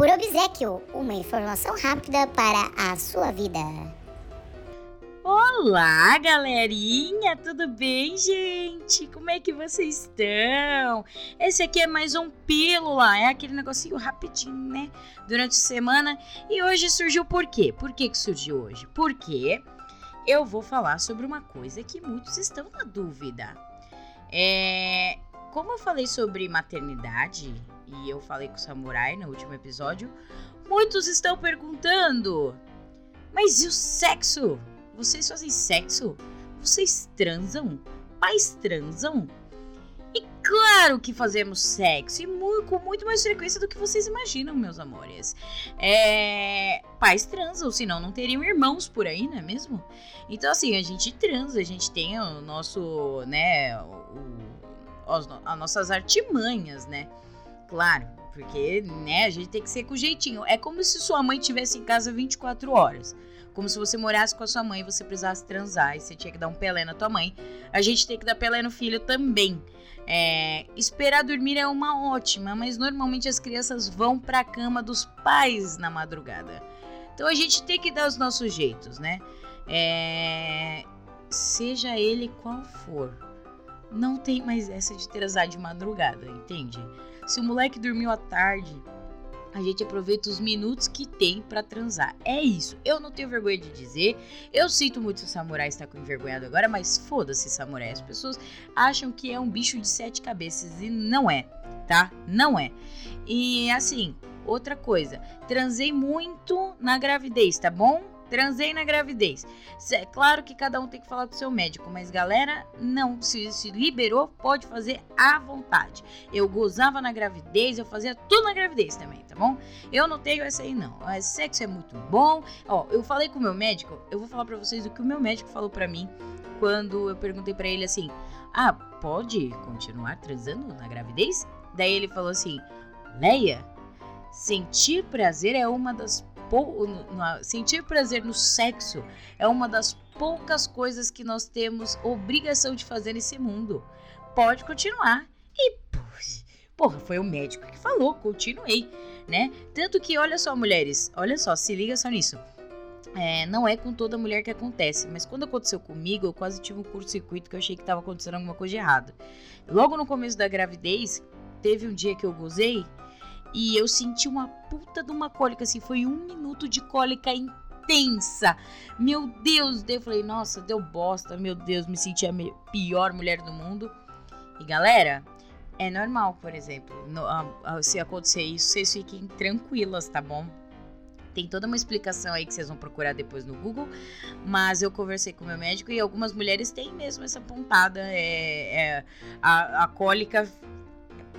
por obsequio, uma informação rápida para a sua vida. Olá, galerinha! Tudo bem, gente? Como é que vocês estão? Esse aqui é mais um Pílula, é aquele negocinho rapidinho, né? Durante a semana. E hoje surgiu por quê? Por que, que surgiu hoje? Porque eu vou falar sobre uma coisa que muitos estão na dúvida. É, como eu falei sobre maternidade e eu falei com o Samurai no último episódio, muitos estão perguntando: mas e o sexo? Vocês fazem sexo? Vocês transam? Pais transam? E claro que fazemos sexo, e muito, com muito mais frequência do que vocês imaginam, meus amores. É, pais transam, senão não teriam irmãos por aí, não é mesmo? Então, assim, a gente transa, a gente tem o nosso, né, o, as, as nossas artimanhas, né? Claro, porque, né, a gente tem que ser com jeitinho. É como se sua mãe estivesse em casa 24 horas. Como se você morasse com a sua mãe e você precisasse transar e você tinha que dar um pelé na tua mãe. A gente tem que dar pelé no filho também. É, esperar dormir é uma ótima, mas normalmente as crianças vão para a cama dos pais na madrugada. Então a gente tem que dar os nossos jeitos, né? É, seja ele qual for, não tem mais essa de transar de madrugada, entende? Se o moleque dormiu à tarde, a gente aproveita os minutos que tem para transar. É isso. Eu não tenho vergonha de dizer. Eu sinto muito se o samurai está com envergonhado agora, mas foda-se, samurai. As pessoas acham que é um bicho de sete cabeças e não é, tá? Não é. E assim, outra coisa, transei muito na gravidez, tá bom? Transei na gravidez. É claro que cada um tem que falar com o seu médico, mas galera, não. Se, se liberou, pode fazer à vontade. Eu gozava na gravidez, eu fazia tudo na gravidez também, tá bom? Eu não tenho essa aí, não. Mas sexo é muito bom. Ó, eu falei com o meu médico, eu vou falar para vocês o que o meu médico falou para mim quando eu perguntei para ele assim: Ah, pode continuar transando na gravidez? Daí ele falou assim: Leia, sentir prazer é uma das sentir prazer no sexo é uma das poucas coisas que nós temos obrigação de fazer nesse mundo. Pode continuar. E, porra, foi o médico que falou, continuei, né? Tanto que, olha só, mulheres, olha só, se liga só nisso. É, não é com toda mulher que acontece, mas quando aconteceu comigo, eu quase tive um curto-circuito que eu achei que estava acontecendo alguma coisa de errado. Logo no começo da gravidez, teve um dia que eu gozei e eu senti uma puta de uma cólica, assim, foi um minuto de cólica intensa. Meu Deus, eu falei, nossa, deu bosta, meu Deus, me senti a pior mulher do mundo. E galera, é normal, por exemplo, no, se acontecer isso, vocês fiquem tranquilas, tá bom? Tem toda uma explicação aí que vocês vão procurar depois no Google, mas eu conversei com meu médico e algumas mulheres têm mesmo essa pontada, é, é a, a cólica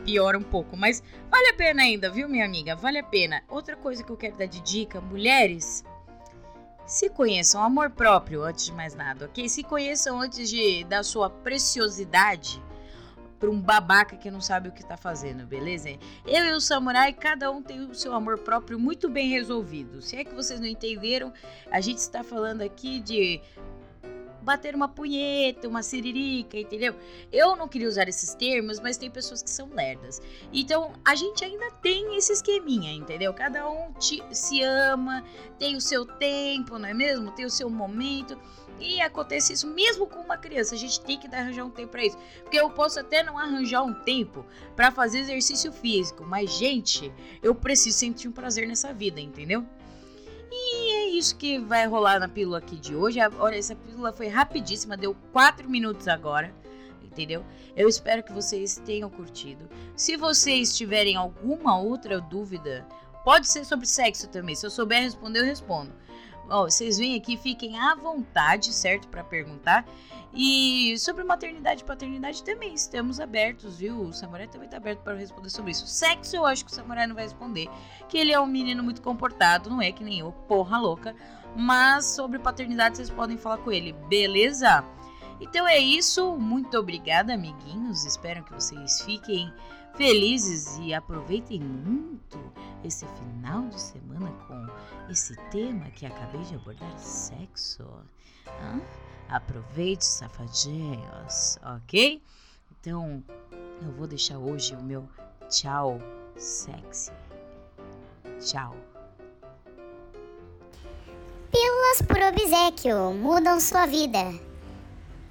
piora um pouco, mas vale a pena ainda, viu, minha amiga? Vale a pena. Outra coisa que eu quero dar de dica, mulheres, se conheçam amor próprio antes de mais nada, ok? Se conheçam antes de da sua preciosidade para um babaca que não sabe o que tá fazendo, beleza? Eu e o samurai, cada um tem o seu amor próprio muito bem resolvido. Se é que vocês não entenderam, a gente está falando aqui de bater uma punheta, uma siririca, entendeu? Eu não queria usar esses termos, mas tem pessoas que são lerdas. Então, a gente ainda tem esse esqueminha, entendeu? Cada um te, se ama, tem o seu tempo, não é mesmo? Tem o seu momento. E acontece isso mesmo com uma criança. A gente tem que arranjar um tempo para isso. Porque eu posso até não arranjar um tempo para fazer exercício físico, mas gente, eu preciso sentir um prazer nessa vida, entendeu? Isso que vai rolar na pílula aqui de hoje. Olha, essa pílula foi rapidíssima, deu 4 minutos agora. Entendeu? Eu espero que vocês tenham curtido. Se vocês tiverem alguma outra dúvida, pode ser sobre sexo também. Se eu souber responder, eu respondo. Ó, vocês vêm aqui, fiquem à vontade, certo? Para perguntar. E sobre maternidade e paternidade também estamos abertos, viu? O Samurai também está aberto para responder sobre isso. Sexo eu acho que o Samurai não vai responder, que ele é um menino muito comportado, não é que nem eu, porra louca. Mas sobre paternidade vocês podem falar com ele, beleza? Então é isso, muito obrigada, amiguinhos. Espero que vocês fiquem felizes e aproveitem muito esse final de semana com esse tema que acabei de abordar, sexo. Hã? Aproveite, safadinhos, ok? Então, eu vou deixar hoje o meu tchau sexy. Tchau. Pílulas por obsequio mudam sua vida.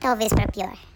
Talvez para pior.